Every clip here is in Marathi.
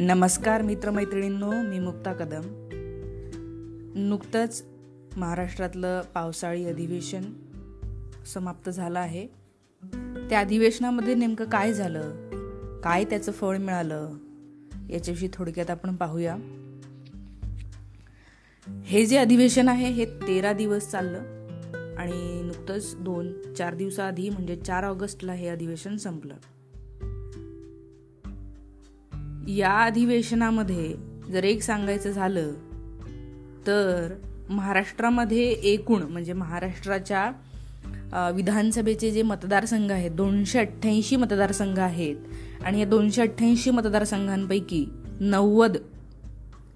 नमस्कार मित्रमैत्रिणींनो मी मुक्ता कदम. नुकतंच महाराष्ट्रातलं पावसाळी अधिवेशन समाप्त झालं आहे. त्या अधिवेशनामध्ये नेमकं काय झालं? काय त्याचं फळ मिळालं? याच्याविषयी थोडक्यात आपण पाहूया. हे जे अधिवेशन आहे हे तेरा दिवस चाललं आणि नुकतंच दोन चार दिवसाआधी म्हणजे चार ऑगस्टला हे अधिवेशन संपलं. या अधिवेशनामध्ये जर एक सांगायचं झालं तर महाराष्ट्रामध्ये एकूण म्हणजे महाराष्ट्राच्या विधानसभेचे जे मतदारसंघ आहेत दोनशे अठ्ठ्याऐंशी मतदारसंघ आहेत आणि या दोनशे अठ्ठ्याऐंशी मतदारसंघांपैकी नव्वद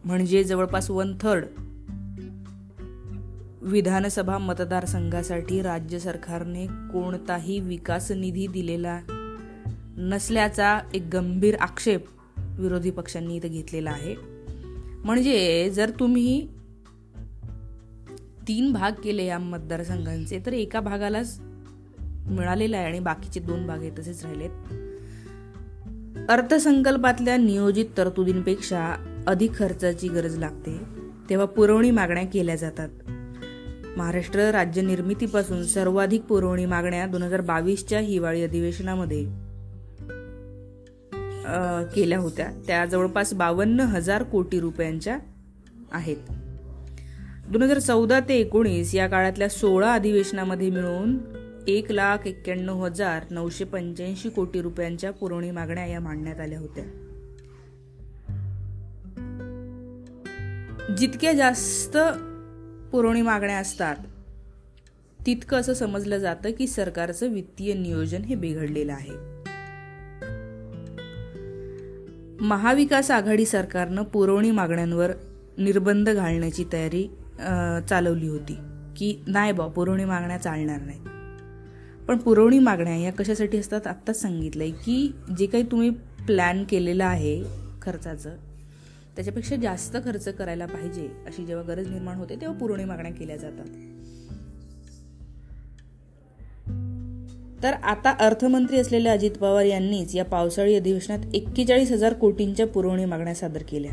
म्हणजे जवळपास वन थर्ड विधानसभा मतदारसंघासाठी राज्य सरकारने कोणताही विकास निधी दिलेला नसल्याचा एक गंभीर आक्षेप विरोधी पक्षांनी इथं घेतलेला आहे. म्हणजे जर तुम्ही तीन भाग केले या मतदारसंघांचे तर एका भागालाच मिळालेला आहे आणि बाकीचे दोन भाग हे तसेच राहिलेत. अर्थसंकल्पातल्या नियोजित तरतुदींपेक्षा अधिक खर्चाची गरज लागते. तेव्हा पुरवणी मागण्या केल्या जातात. महाराष्ट्र राज्य निर्मितीपासून सर्वाधिक पुरवणी मागण्या दोन हजार बावीसच्या हिवाळी अधिवेशनामध्ये केल्या होत्या. त्या जवळपास बावन्न हजार कोटी रुपयांच्या आहेत. दोन हजार चौदा ते एकोणीस या काळातल्या सोळा अधिवेशनामध्ये मिळून एक लाख एक्क्याण्णव हजार नऊशे पंच्याऐंशी कोटी रुपयांच्या पुरवणी मागण्या या मांडण्यात आल्या होत्या. जितक्या जास्त पुरवणी मागण्या असतात तितकं असं समजलं जातं की सरकारचं वित्तीय नियोजन हे बिघडलेलं आहे. महाविकास आघाडी सरकारनं पुरवणी मागण्यांवर निर्बंध घालण्याची तयारी चालवली होती. की नाही बा पुरवणी मागण्या चालणार नाहीत. पण पुरवणी मागण्या या कशासाठी असतात? आत्ताच आहे की जे काही तुम्ही प्लॅन केलेलं आहे खर्चाचं त्याच्यापेक्षा जास्त खर्च करायला पाहिजे अशी जेव्हा गरज निर्माण होते तेव्हा पुरवणी मागण्या केल्या जातात. तर आता अर्थमंत्री असलेल्या अजित पवार यांनीच या पावसाळी अधिवेशनात एक्केचाळीस हजार कोटींच्या पुरवणी मागण्या सादर केल्या.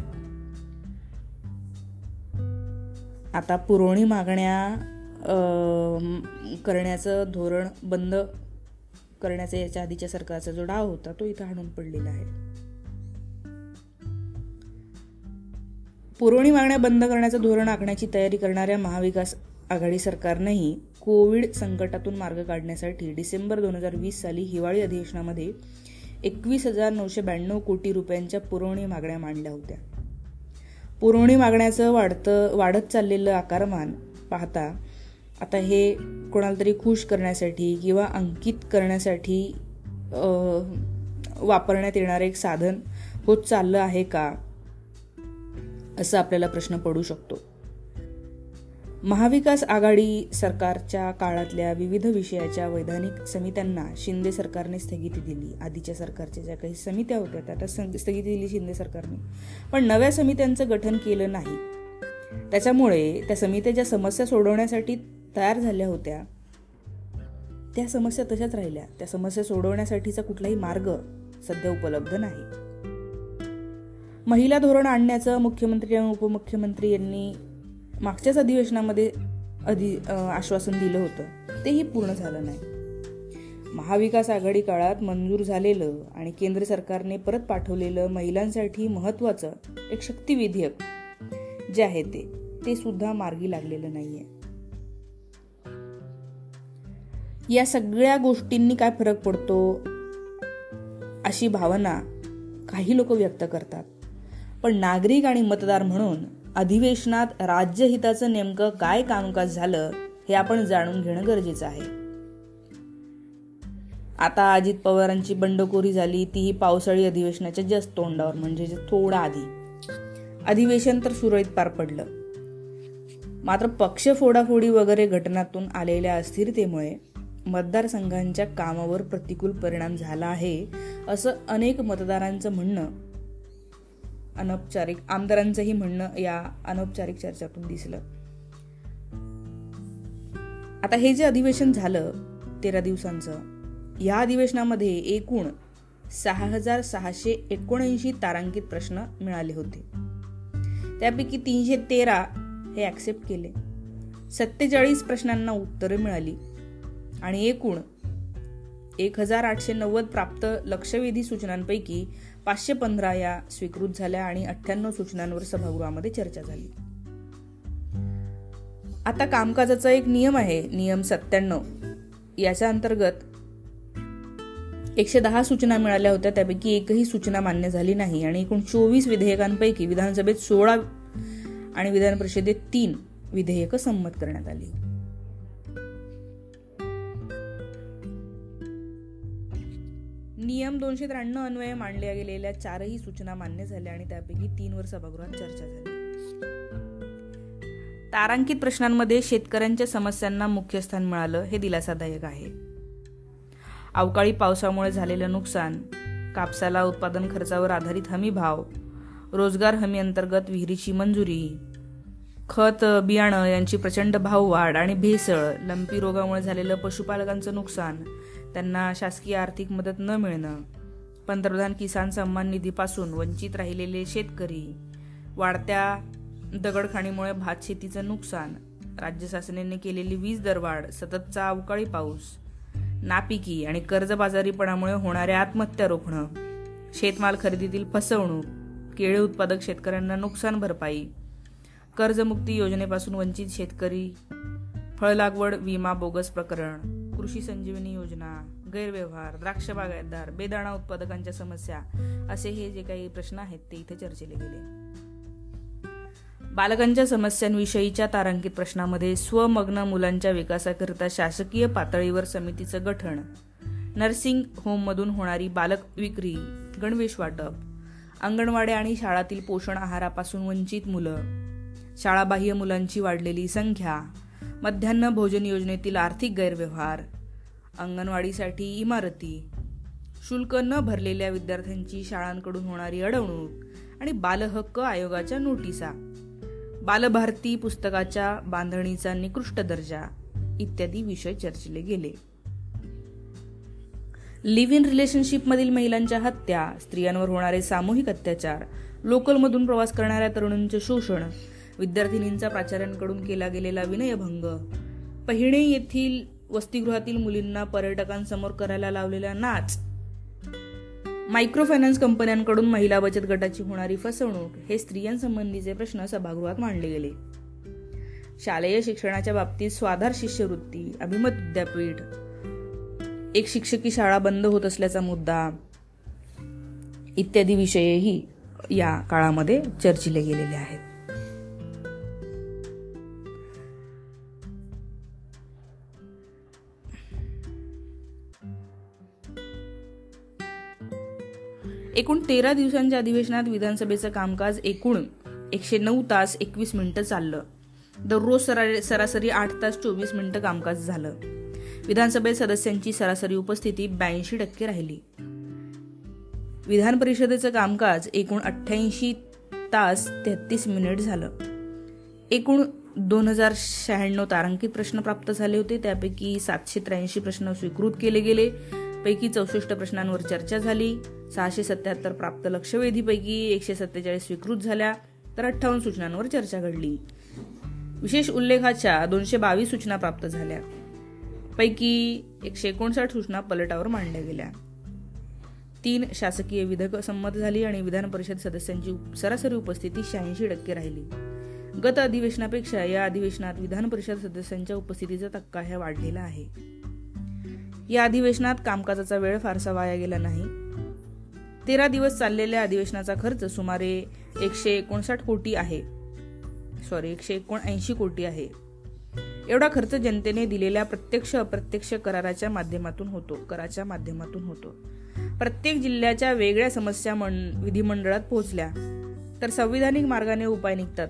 आता पुरवणी मागण्या करण्याचं धोरण बंद करण्याचा याच्या आधीच्या सरकारचा जो डाव होता तो इथं हाणून पडलेला आहे. पुरवणी मागण्या बंद करण्याचं धोरण आखण्याची तयारी करणाऱ्या महाविकास आघाडी सरकारनेही कोविड संकटातून मार्ग काढण्यासाठी डिसेंबर दोन हजार वीस साली हिवाळी अधिवेशनामध्ये एकवीस हजार नऊशे ब्याण्णव कोटी रुपयांच्या पुरवणी मागण्या मांडल्या होत्या. पुरवणी मागण्याचं वाढतं वाढत चाललेलं आकारमान पाहता आता हे कोणाला तरी खुश करण्यासाठी किंवा अंकित करण्यासाठी वापरण्यात येणारं एक साधन होत चाललं आहे का असं आपल्याला प्रश्न पडू शकतो. महाविकास आघाडी सरकारच्या काळातल्या विविध विषयाच्या वैधानिक समित्यांना शिंदे सरकारने स्थगिती दिली. आधीच्या सरकारच्या ज्या काही समित्या होत्या त्या स्थगिती दिली शिंदे सरकारने. पण नव्या समित्यांचं गठन केलं नाही. त्याच्यामुळे त्या समित्या ज्या समस्या सोडवण्यासाठी तयार झाल्या होत्या त्या समस्या तशाच राहिल्या. त्या समस्या सोडवण्यासाठीचा कुठलाही मार्ग सध्या उपलब्ध नाही. महिला धोरण आणण्याचं मुख्यमंत्री आणि उपमुख्यमंत्री यांनी मागच्याच अधिवेशनामध्ये अधि आश्वासन दिलं होतं. तेही पूर्ण झालं नाही. महाविकास आघाडी काळात मंजूर झालेलं आणि केंद्र सरकारने परत पाठवलेलं महिलांसाठी महत्वाचं एक शक्ती विधेयक जे आहे ते ते सुद्धा मार्गी लागलेलं नाहीये. या सगळ्या गोष्टींनी काय फरक पडतो? अशी भावना काही लोक व्यक्त करतात. पण नागरिक आणि मतदार म्हणून अधिवेशनात राज्यहिताचं नेमकं काय कामकाज झालं हे आपण जाणून घेणं गरजेचं आहे. आता अजित पवारांची बंडखोरी झाली तीही पावसाळी अधिवेशनाच्या जस्ट तोंडावर म्हणजे थोडा आधी. अधिवेशन तर सुरळीत पार पडलं. मात्र पक्ष फोडाफोडी वगैरे घटनातून आलेल्या अस्थिरतेमुळे मतदारसंघांच्या कामावर प्रतिकूल परिणाम झाला आहे असं अनेक मतदारांचं म्हणणं अनौपचारिक आमदारांचंही म्हणणं या अनौपचारिक चर्चातून दिसलं. आता हे जे अधिवेशन झालं तेरा दिवसांचं या अधिवेशनामध्ये एकूण सहा हजार सहाशे एकोणऐंशी तारांकित प्रश्न मिळाले होते. त्यापैकी तीनशे तेरा हे ॲक्सेप्ट केले. सत्तेचाळीस प्रश्नांना उत्तरे मिळाली. आणि एकूण एक हजार आठशे नव्वद प्राप्त लक्षवेधी सूचनांपैकी पाचशे पंधरा या स्वीकृत झाल्या आणि अठ्ठ्याण्णव सूचनांवर सभागृहामध्ये चर्चा झाली. आता कामकाजाचा एक नियम आहे नियम सत्त्याण्णव. याच्या अंतर्गत एकशे दहा सूचना मिळाल्या होत्या त्यापैकी एकही सूचना मान्य झाली नाही आणि एकूण चोवीस विधेयकांपैकी विधानसभेत सोळा आणि विधान परिषदेत तीन विधेयकं संमत करण्यात आली नियम दोनशे त्र्याण्णव अन्वये मांडल्या गेलेल्या चारही सूचना मान्य झाल्या आणि त्यापैकी तीन वर सभागृहात चर्चा झाली. तारांकित प्रश्नांमध्ये शेतकऱ्यांच्या समस्यांना मुख्य स्थान मिळालं हे दिलासादायक आहे. अवकाळी पावसामुळे झालेलं नुकसान कापसाला उत्पादन खर्चावर आधारित हमी भाव रोजगार हमी अंतर्गत विहिरीची मंजुरी खत बियाणं यांची प्रचंड भाववाढ आणि भेसळ लंपी रोगामुळे झालेलं पशुपालकांचं नुकसान त्यांना शासकीय आर्थिक मदत न मिळणं पंतप्रधान किसान सन्मान निधीपासून वंचित राहिलेले शेतकरी वाढत्या दगडखाणीमुळे भात शेतीचं नुकसान राज्य शासनाने केलेली वीज दरवाढ सततचा अवकाळी पाऊस नापिकी आणि कर्जबाजारीपणामुळे होणाऱ्या आत्महत्या रोखणं शेतमाल खरेदीतील फसवणूक केळे उत्पादक शेतकऱ्यांना नुकसान भरपाई कर्जमुक्ती योजनेपासून वंचित शेतकरी फळ लागवड विमा बोगस प्रकरण कृषी संजीवनी योजना गैरव्यवहार द्राक्ष बागायतदार बेदाणा उत्पादकांच्या समस्या असे हे जे काही प्रश्न आहेत ते इथे चर्चेले गेले. बालकांच्या समस्यांविषयीच्या तारांकित प्रश्नामध्ये स्वमग्न मुलांच्या विकासाकरिता शासकीय पातळीवर समितीचं गठन नर्सिंग होममधून होणारी बालक विक्री गणवेश वाटप अंगणवाड्या आणि शाळातील पोषण आहारापासून वंचित मुलं शाळाबाह्य मुलांची वाढलेली संख्या मध्यान्ह भोजन योजनेतील आर्थिक गैरव्यवहार अंगणवाडीसाठी इमारती शुल्क न भरलेल्या विद्यार्थ्यांची शाळांकडून होणारी अडवणूक आणि बालहक्क आयोगाच्या नोटिसा बालभारती पुस्तकाच्या बांधणीचा निकृष्ट दर्जा इत्यादी विषय चर्चिले गेले. लिव्ह इन रिलेशनशिपमधील महिलांच्या हत्या स्त्रियांवर होणारे सामूहिक अत्याचार लोकलमधून प्रवास करणाऱ्या तरुणांचे शोषण विद्यार्थिनींचा प्राचार्यांकडून केला गेलेला विनयभंग. पहिणे येथील वसतिगृहातील मुलींना पर्यटकांसमोर करायला लावलेला नाच. मायक्रो फायनान्स कंपन्यांकडून महिला बचत गटाची होणारी फसवणूक हे स्त्रियांसंबंधीचे प्रश्न सभागृहात मांडले गेले. शालेय शिक्षणाच्या बाबतीत स्वाधार शिष्यवृत्ती अभिमत विद्यापीठ एक शिक्षकी शाळा बंद होत असल्याचा मुद्दा इत्यादी विषयही या काळामध्ये चर्चिले गेलेले आहेत. एकूण तेरा दिवसांच्या अधिवेशनात विधानसभेचं कामकाज एकूण एकशे नऊ तास एकवीस मिनिटं चाललं. दररोज सरासरी आठ तास चोवीस मिनिटं कामकाज झालं. विधानसभेत सदस्यांची सरासरी उपस्थिती ब्याऐंशी टक्के राहिली. विधान परिषदेचं कामकाज एकूण अठ्ठ्याऐंशी तास तेहतीस मिनिट झालं. एकूण दोन हजार शहाण्णव तारांकित प्रश्न प्राप्त झाले होते. त्यापैकी सातशे त्र्याऐंशी प्रश्न स्वीकृत केले गेले. पैकी चौसष्ट प्रश्नांवर चर्चा झाली. सहाशे सत्याहत्तर प्राप्त लक्षवेधीपैकी एकशे सत्तेचाळीस स्वीकृत झाल्या तर अठ्ठावन्न सूचनांवर चर्चा घडली. विशेष उल्लेखाच्या दोनशे बावीस सूचना प्राप्त झाल्या. पैकी एकशे एकोणसाठ सूचना पलटावर मांडल्या गेल्या. तीन शासकीय विधेयक संमत झाली आणि विधान परिषद सदस्यांची सरासरी उपस्थिती शहाऐंशी टक्के राहिली. गत अधिवेशनापेक्षा या अधिवेशनात विधान परिषद सदस्यांच्या उपस्थितीचा तक्का ह्या वाढलेला आहे. या अधिवेशनात कामकाजाचा वेळ फारसा वाया गेला नाही. तेरा दिवस चाललेल्या अधिवेशनाचा खर्च सुमारे एकशे एकोणसाठ कोटी आहे. सॉरी एकशे एकोणऐंशी कोटी आहे. एवढा खर्च जनतेने दिलेल्या प्रत्यक्ष अप्रत्यक्ष कराराच्या माध्यमातून होतो कराच्या माध्यमातून होतो. प्रत्येक जिल्ह्याच्या वेगळ्या समस्या विधिमंडळात पोहोचल्या. तर संविधानिक मार्गाने उपाय निघतात.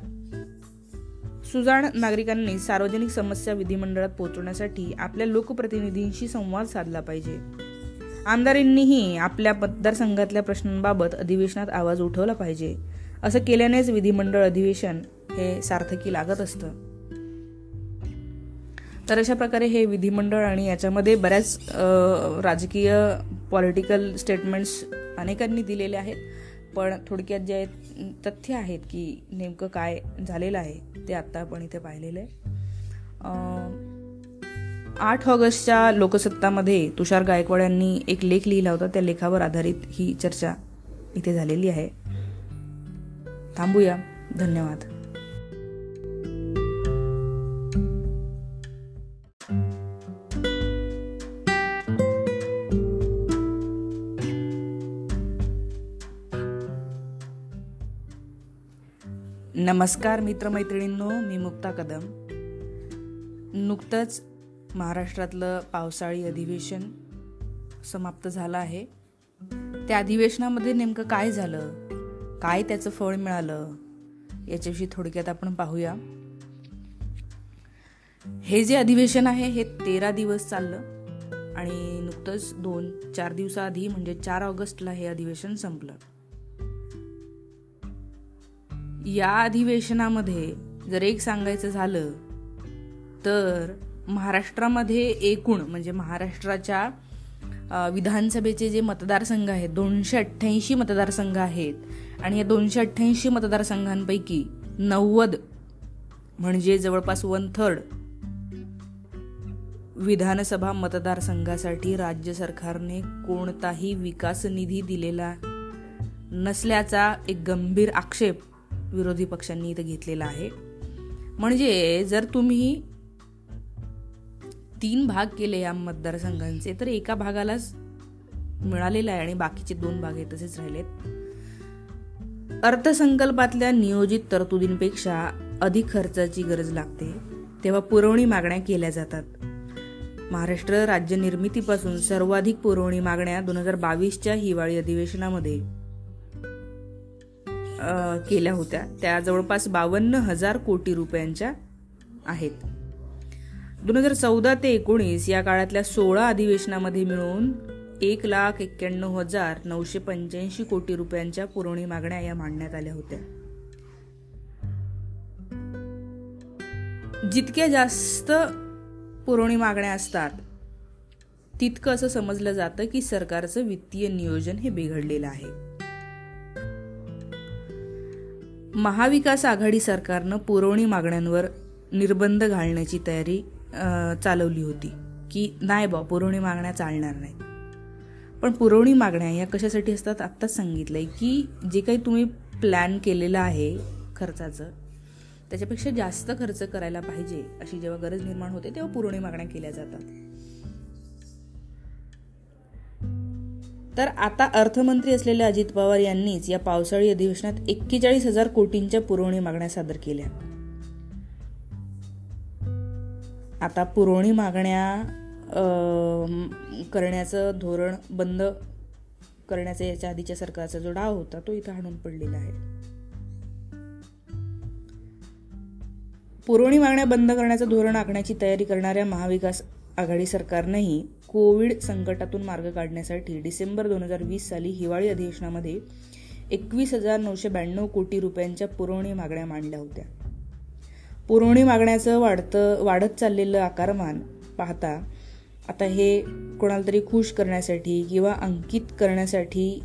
सुजाण नागरिकांनी सार्वजनिक समस्या विधिमंडळात पोहोचवण्यासाठी आपल्या लोकप्रतिनिधींशी संवाद साधला पाहिजे. आमदारांनीही आपल्या मतदारसंघातल्या प्रश्नांबाबत अधिवेशनात आवाज उठवला पाहिजे. असं केल्यानेच विधिमंडळ अधिवेशन हे सार्थकी लागत असतं. तर अशा प्रकारे हे विधिमंडळ आणि याच्यामध्ये बऱ्याच राजकीय पॉलिटिकल स्टेटमेंट्स अनेकांनी दिलेले आहेत. पण थोडक्यात जे तथ्य आहेत की नेमकं काय झालेलं आहे ते आत्ता आपण इथे पाहिलेलं आहे. आठ ऑगस्टच्या लोकसत्तामध्ये तुषार गायकवाड यांनी एक लेख लिहिला होता. त्या लेखावर आधारित ही चर्चा इथे झालेली आहे. थांबूया. धन्यवाद. नमस्कार मित्रमैत्रिणींनो मी मुक्ता कदम. नुकतंच महाराष्ट्रातलं पावसाळी अधिवेशन समाप्त झालं आहे. त्या अधिवेशनामध्ये नेमकं काय झालं? काय त्याचं फळ मिळालं? याच्याविषयी थोडक्यात आपण पाहूया. हे जे अधिवेशन आहे हे तेरा दिवस चाललं आणि नुकतंच दोन चार दिवसाआधी म्हणजे चार ऑगस्टला हे अधिवेशन संपलं. या अधिवेशनामध्ये जर एक सांगायचं झालं तर महाराष्ट्रामध्ये एकूण म्हणजे महाराष्ट्राच्या विधानसभेचे जे मतदारसंघ आहेत दोनशे अठ्ठ्याऐंशी मतदारसंघ आहेत आणि या दोनशे अठ्ठ्याऐंशी मतदारसंघांपैकी नव्वद म्हणजे जवळपास वन थर्ड विधानसभा मतदारसंघासाठी राज्य सरकारने कोणताही विकास निधी दिलेला नसल्याचा एक गंभीर आक्षेप विरोधी पक्षांनी इथं घेतलेला आहे. म्हणजे जर तुम्ही तीन भाग केले या मतदारसंघांचे तर एका भागालाच मिळालेला आहे आणि बाकीचे दोन भाग हे तसेच राहिलेत. अर्थसंकल्पातल्या नियोजित तरतुदींपेक्षा अधिक खर्चाची गरज लागते. तेव्हा पुरवणी मागण्या केल्या जातात. महाराष्ट्र राज्य निर्मितीपासून सर्वाधिक पुरवणी मागण्या दोन हजार बावीसच्या हिवाळी अधिवेशनामध्ये केल्या होत्या. त्या जवळपास बावन्न हजार कोटी रुपयांच्या आहेत. दोन हजार चौदा ते एकोणीस या काळातल्या सोळा अधिवेशनामध्ये मिळून एक लाख एक्क्याण्णव हजार नऊशे पंच्याऐंशी कोटी रुपयांच्या पुरवणी मागण्या या मांडण्यात आल्या होत्या. जितक्या जास्त पुरवणी मागण्या असतात तितकं असं समजलं जातं की सरकारचं वित्तीय नियोजन हे बिघडलेलं आहे. महाविकास आघाडी सरकारनं पुरवणी मागण्यांवर निर्बंध घालण्याची तयारी चालवली होती की नाही बा पुरवणी मागण्या चालणार नाही पण पुरवणी मागण्या या कशासाठी असतात? आत्ताच सांगितलंय की जे काही तुम्ही प्लॅन केलेलं आहे खर्चाचं त्याच्यापेक्षा जास्त खर्च करायला पाहिजे अशी जेव्हा गरज निर्माण होते तेव्हा पुरवणी मागण्या केल्या जातात. तर आता अर्थमंत्री असलेल्या अजित पवार यांनीच या पावसाळी अधिवेशनात एक्केचाळीस हजार कोटींच्या पुरवणी मागण्या सादर केल्या. आता पुरवणी मागण्या करण्याचं धोरण बंद करण्याचा याच्या आधीच्या सरकारचा जो डाव होता तो इथं हाणून पडलेला आहे. पुरवणी मागण्या बंद करण्याचं धोरण आखण्याची तयारी करणाऱ्या महाविकास आघाडी सरकारनंही कोविड संकटातून मार्ग काढण्यासाठी डिसेंबर दोन हजार वीस साली हिवाळी अधिवेशनामध्ये एकवीस हजार नऊशे ब्याण्णव कोटी रुपयांच्या पुरवणी मागण्या मांडल्या होत्या. पुरवणी मागण्याचं वाढतं वाढत चाललेलं आकारमान पाहता आता हे कोणाला तरी खुश करण्यासाठी किंवा अंकित करण्यासाठी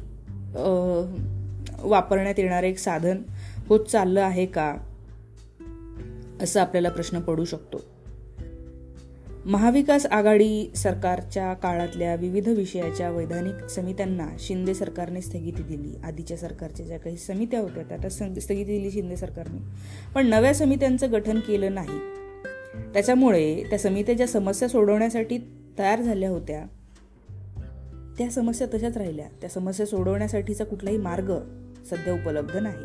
वापरण्यात येणारं एक साधन होत चाललं आहे का असं आपल्याला प्रश्न पडू शकतो. महाविकास आघाडी सरकारच्या काळातल्या विविध विषयाच्या वैधानिक समित्यांना शिंदे सरकारने स्थगिती दिली. आधीच्या सरकारच्या ज्या काही समित्या होत्या त्या स्थगिती दिली शिंदे सरकारने. पण नव्या समित्यांचं गठन केलं नाही. त्याच्यामुळे त्या समित्या ज्या समस्या सोडवण्यासाठी तयार झाल्या होत्या त्या समस्या तशाच राहिल्या. त्या समस्या सोडवण्यासाठीचा कुठलाही मार्ग सध्या उपलब्ध नाही.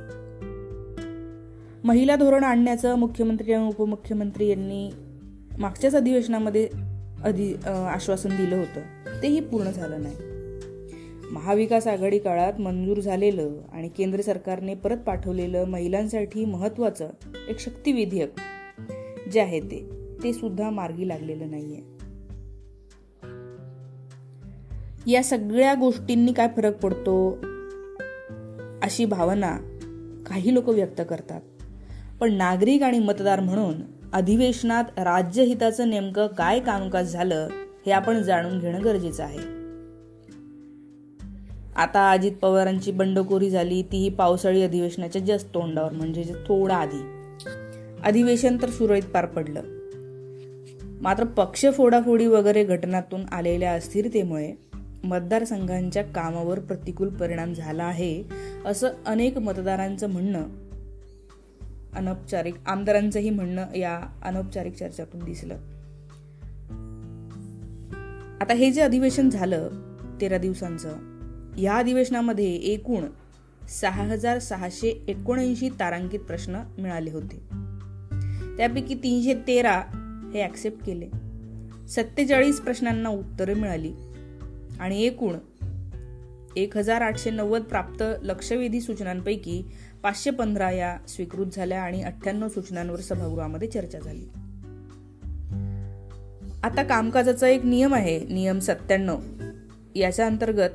महिला धोरण आणण्याचं मुख्यमंत्री आणि उपमुख्यमंत्री यांनी मागच्याच अधिवेशनामध्ये अधि आश्वासन दिलं होतं. तेही पूर्ण झालं नाही. महाविकास आघाडी काळात मंजूर झालेलं आणि केंद्र सरकारने परत पाठवलेलं महिलांसाठी महत्वाचं एक शक्ती विधेयक जे आहे ते ते सुद्धा मार्गी लागलेलं नाहीये. या सगळ्या गोष्टींनी काय फरक पडतो? अशी भावना काही लोक व्यक्त करतात. पण नागरिक आणि मतदार म्हणून अधिवेशनात राज्यहिताचं नेमकं काय कामकाज झालं हे आपण जाणून घेणं गरजेचं आहे. आता अजित पवारांची बंडखोरी झाली तीही पावसाळी अधिवेशनाच्या जस्ट तोंडावर म्हणजे थोडा आधी. अधिवेशन तर सुरळीत पार पडलं. मात्र पक्ष फोडाफोडी वगैरे घटनातून आलेल्या अस्थिरतेमुळे मतदारसंघांच्या कामावर प्रतिकूल परिणाम झाला आहे असं अनेक मतदारांचं म्हणणं अनौपचारिक आमदारांचंही म्हणणं या अनौपचारिक चर्चातून दिसलं. आता हे जे अधिवेशन झालं तेरा दिवसांचं या अधिवेशनामध्ये एकूण सहा हजार सहाशे एकोणऐंशी तारांकित प्रश्न मिळाले होते. त्यापैकी तीनशे तेरा हे ऍक्सेप्ट केले. सत्तेचाळीस प्रश्नांना उत्तरं मिळाली. आणि एकूण एक हजार आठशे नव्वद प्राप्त लक्षवेधी सूचनांपैकी पाचशे पंधरा या स्वीकृत झाल्या आणि अठ्ठ्याण्णव सूचनांवर सभागृहामध्ये चर्चा झाली. आता कामकाजाचा एक नियम आहे नियम सत्त्याण्णव. याच्या अंतर्गत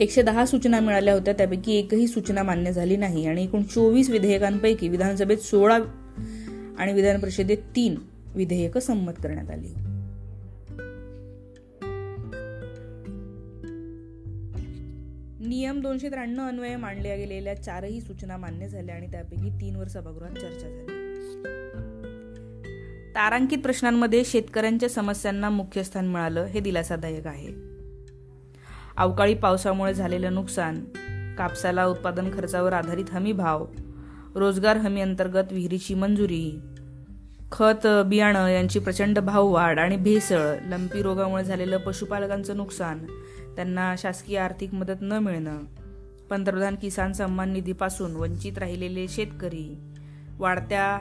एकशे दहा सूचना मिळाल्या होत्या त्यापैकी एकही सूचना मान्य झाली नाही आणि एकूण चोवीस विधेयकांपैकी विधानसभेत सोळा आणि विधान परिषदेत तीन विधेयकं संमत करण्यात आली नियम दोनशे त्र्याण्णव अन्वये मांडल्या गेलेल्या चारही सूचना मान्य झाल्या आणि त्यापैकी तीन वर सभागृहात चर्चा झाली. तारांकित प्रश्नांमध्ये शेतकऱ्यांच्या समस्यांना मुख्य स्थान मिळालं हे दिलासादायक आहे. अवकाळी पावसामुळे झालेलं नुकसान कापसाला उत्पादन खर्चावर आधारित हमी भाव रोजगार हमी अंतर्गत विहिरीची मंजुरी खत बियाणं यांची प्रचंड भाववाढ आणि भेसळ लंपी रोगामुळे झालेलं पशुपालकांचं नुकसान त्यांना शासकीय आर्थिक मदत न मिळणं पंतप्रधान किसान सन्मान निधीपासून वंचित राहिलेले शेतकरी वाढत्या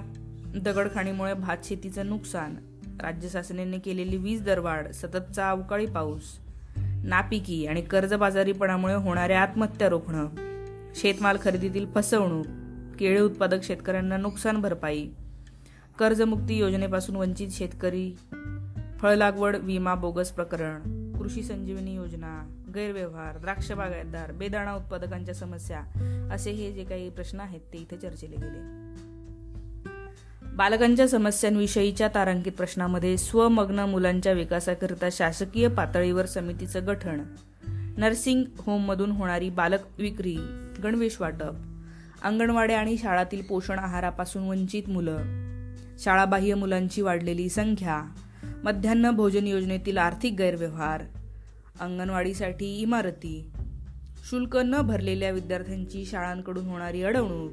दगडखाणीमुळे भात शेतीचं नुकसान राज्य शासनाने केलेली वीज दरवाढ सततचा अवकाळी पाऊस नापिकी आणि कर्जबाजारीपणामुळे होणाऱ्या आत्महत्या रोखणं शेतमाल खरेदीतील फसवणूक केळे उत्पादक शेतकऱ्यांना नुकसान भरपाई कर्जमुक्ती योजनेपासून वंचित शेतकरी फळ लागवड विमा बोगस प्रकरण कृषी संजीवनी योजना गैरव्यवहार द्राक्ष बागायतदार बेदाणा उत्पादकांच्या समस्या असे हे जे काही प्रश्न आहेत ते इथे चर्चेले गेले. बालकांच्या समस्यांविषयीच्या तारांकित प्रश्नामध्ये स्वमग्न मुलांच्या विकासाकरिता शासकीय पातळीवर समितीचं गठन नर्सिंग होममधून होणारी बालक विक्री गणवेश वाटप अंगणवाड्या आणि शाळातील पोषण आहारापासून वंचित मुलं शाळाबाह्य मुलांची वाढलेली संख्या मध्यान्ह भोजन योजनेतील आर्थिक गैरव्यवहार अंगणवाडीसाठी इमारती शुल्क न भरलेल्या विद्यार्थ्यांची शाळांकडून होणारी अडवणूक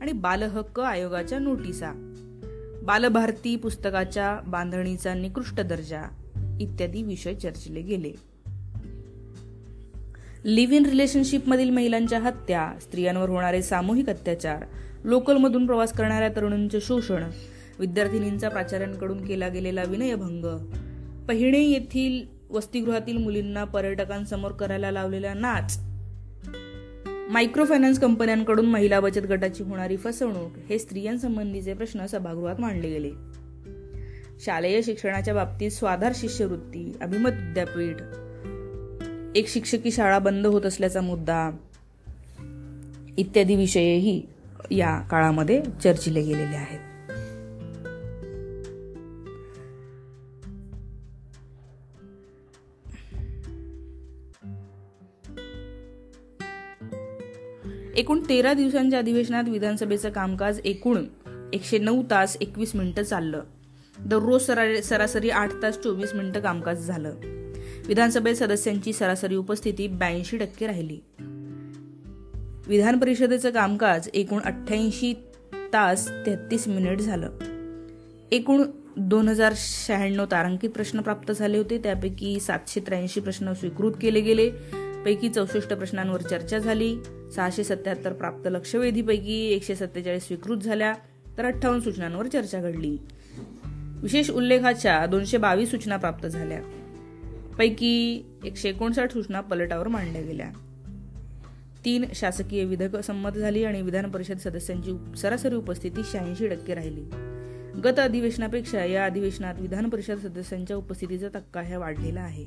आणि बालहक्क आयोगाच्या नोटिसा बालभारती पुस्तकाच्या बांधणीचा निकृष्ट दर्जा इत्यादी विषय चर्चिले गेले. लिव्ह इन रिलेशनशिपमधील महिलांच्या हत्या स्त्रियांवर होणारे सामूहिक अत्याचार लोकलमधून प्रवास करणाऱ्या तरुणांचे शोषण विद्यार्थिनींचा प्राचार्यांकडून केला गेलेला विनयभंग पहिणे येथील वसतिगृहातील मुलींना पर्यटकांसमोर करायला लावलेला नाच. मायक्रो फायनान्स कंपन्यांकडून महिला बचत गटाची होणारी फसवणूक हे स्त्रियांसंबंधीचे प्रश्न सभागृहात मांडले गेले. शालेय शिक्षणाच्या बाबतीत स्वाधार शिष्यवृत्ती अभिमत विद्यापीठ एक शिक्षकी शाळा बंद होत असल्याचा मुद्दा इत्यादी विषयही या काळामध्ये चर्चिले गेलेले आहेत. एकूण तेरा दिवसांच्या अधिवेशनात विधानसभेचं कामकाज एकूण एकशे नऊ तास एकवीस मिनिटं चाललं. दररोज सरासरी आठ तास चोवीस मिनिटं कामकाज झालं. विधानसभेत सदस्यांची सरासरी उपस्थिती ब्याऐंशी टक्के राहिली. विधान परिषदेचं कामकाज एकूण अठ्ठ्याऐंशी तास तेहतीस मिनिट झालं. एकूण दोन हजार शहाण्णव तारांकित प्रश्न प्राप्त झाले होते. त्यापैकी सातशे त्र्याऐंशी प्रश्न स्वीकृत केले गेले. पैकी चौसष्ट प्रश्नांवर चर्चा झाली. सहाशे सत्याहत्तर प्राप्त लक्षवेधीपैकी एकशे सत्तेचाळीस स्वीकृत झाल्या तर अठ्ठावन्न सूचनांवर चर्चा घडली. विशेष उल्लेखाच्या दोनशे बावीस सूचना प्राप्त झाल्या. पैकी एकशे एकोणसाठ सूचना पलटावर मांडल्या गेल्या. तीन शासकीय विधेयक संमत झाली आणि विधान परिषद सदस्यांची सरासरी उपस्थिती शहाऐंशी टक्के राहिली. गत अधिवेशनापेक्षा या अधिवेशनात विधान परिषद सदस्यांच्या उपस्थितीचा तक्का ह्या वाढलेला आहे.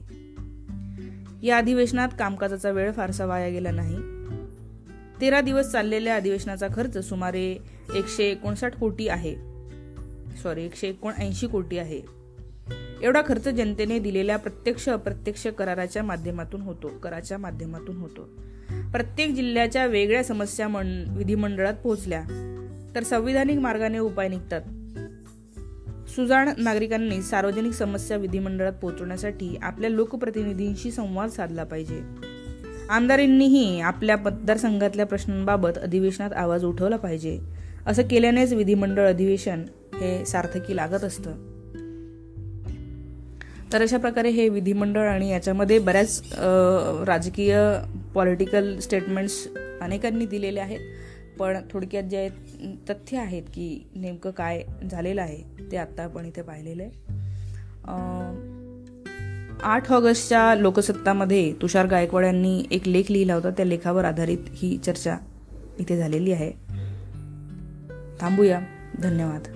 या अधिवेशनात कामकाजाचा वेळ फारसा वाया गेला नाही. तेरा दिवस चाललेल्या अधिवेशनाचा खर्च सुमारे एकशे एकोणसाठ कोटी आहे. सॉरी एकशे एकोणऐंशी कोटी आहे. एवढा खर्च जनतेने दिलेल्या प्रत्यक्ष अप्रत्यक्ष कराराच्या माध्यमातून होतो कराच्या माध्यमातून होतो. प्रत्येक जिल्ह्याच्या वेगळ्या समस्या विधिमंडळात पोहोचल्या तर संविधानिक मार्गाने उपाय निघतात. सुजाण नागरिकांनी सार्वजनिक समस्या विधिमंडळात पोहोचवण्यासाठी आपल्या लोकप्रतिनिधींशी संवाद साधला पाहिजे. आमदारांनीही आपल्या मतदारसंघातल्या प्रश्नांबाबत अधिवेशनात आवाज उठवला पाहिजे. असं केल्यानेच विधिमंडळ अधिवेशन हे सार्थकी लागत असतं. तर अशा प्रकारे हे विधिमंडळ आणि याच्यामध्ये बऱ्याच राजकीय पॉलिटिकल स्टेटमेंट्स अनेकांनी दिलेले आहेत. पण थोडक्यात जे तथ्य आहेत की नेमकं काय झालेलं आहे ते आत्ता आपण इथे पाहिलेलं आहे. आठ ऑगस्टच्या लोकसत्तामध्ये तुषार गायकवाड यांनी एक लेख लिहिला होता. त्या लेखावर आधारित ही चर्चा इथे झालेली आहे. थांबूया. धन्यवाद.